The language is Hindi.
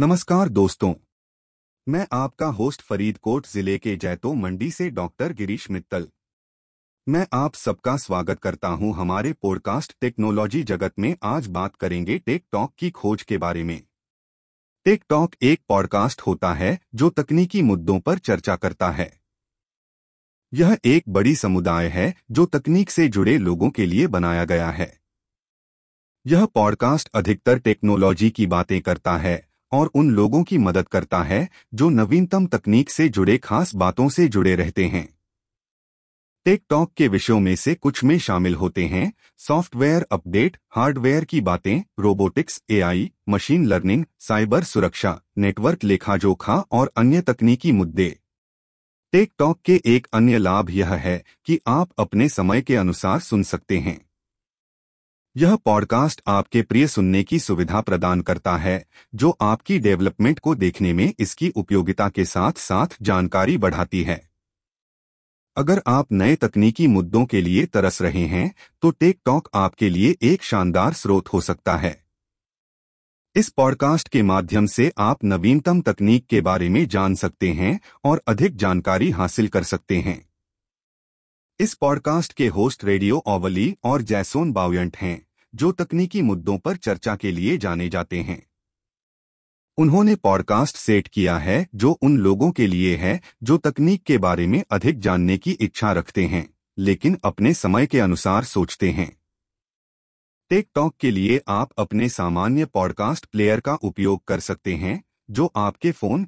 नमस्कार दोस्तों। मैं आपका होस्ट फरीदकोट ज़िले के जैतो मंडी से डॉक्टर गिरीश मित्तल। मैं आप सबका स्वागत करता हूँ हमारे पॉडकास्ट टेक्नोलॉजी जगत में आज बात करेंगे टेकटॉक की खोज के बारे में। टेकटॉक एक पॉडकास्ट होता है जो तकनीकी मुद्दों पर चर्चा करता है। यह एक बड़ी समुदाय है जो तकनीक से जुड़े लोगों के लिए बनाया गया है। यह पॉडकास्ट अधिकतर टेक्नोलॉजी की बातें करता है और उन लोगों की मदद करता है जो नवीनतम तकनीक से जुड़े खास बातों से जुड़े रहते हैं। टेक टॉक के विषयों में से कुछ में शामिल होते हैं सॉफ्टवेयर अपडेट हार्डवेयर की बातें robotics AI, machine learning cyber सुरक्षा नेटवर्क लेखा जोखा और अन्य तकनीकी मुद्दे। टेक टॉक के एक अन्य लाभ यह है कि आप अपने समय के अनुसार सुन सकते हैं। यह पॉडकास्ट आपके प्रिय सुनने की सुविधा प्रदान करता है, जो आपकी डेवलपमेंट को देखने में इसकी उपयोगिता के साथ साथ जानकारी बढ़ाती है। अगर आप नए तकनीकी मुद्दों के लिए तरस रहे हैं तो टेक टॉक आपके लिए एक शानदार स्रोत हो सकता है। इस पॉडकास्ट के माध्यम से आप नवीनतम तकनीक के बारे में जान सकते हैं और अधिक जानकारी हासिल कर सकते हैं। इस पॉडकास्ट के होस्ट रेडियो ओवली और जैसोन बाउयंट हैं, जो तकनीकी मुद्दों पर चर्चा के लिए जाने जाते हैं। उन्होंने पॉडकास्ट सेट किया है, जो उन लोगों के लिए है, जो तकनीक के बारे में अधिक जानने की इच्छा रखते हैं, लेकिन अपने समय के अनुसार सोचते हैं। टेक टॉक के लिए आप अपने सामान्य पॉडकास्ट प्लेयर का उपयोग कर सकते हैं, जो आपके फ़ोन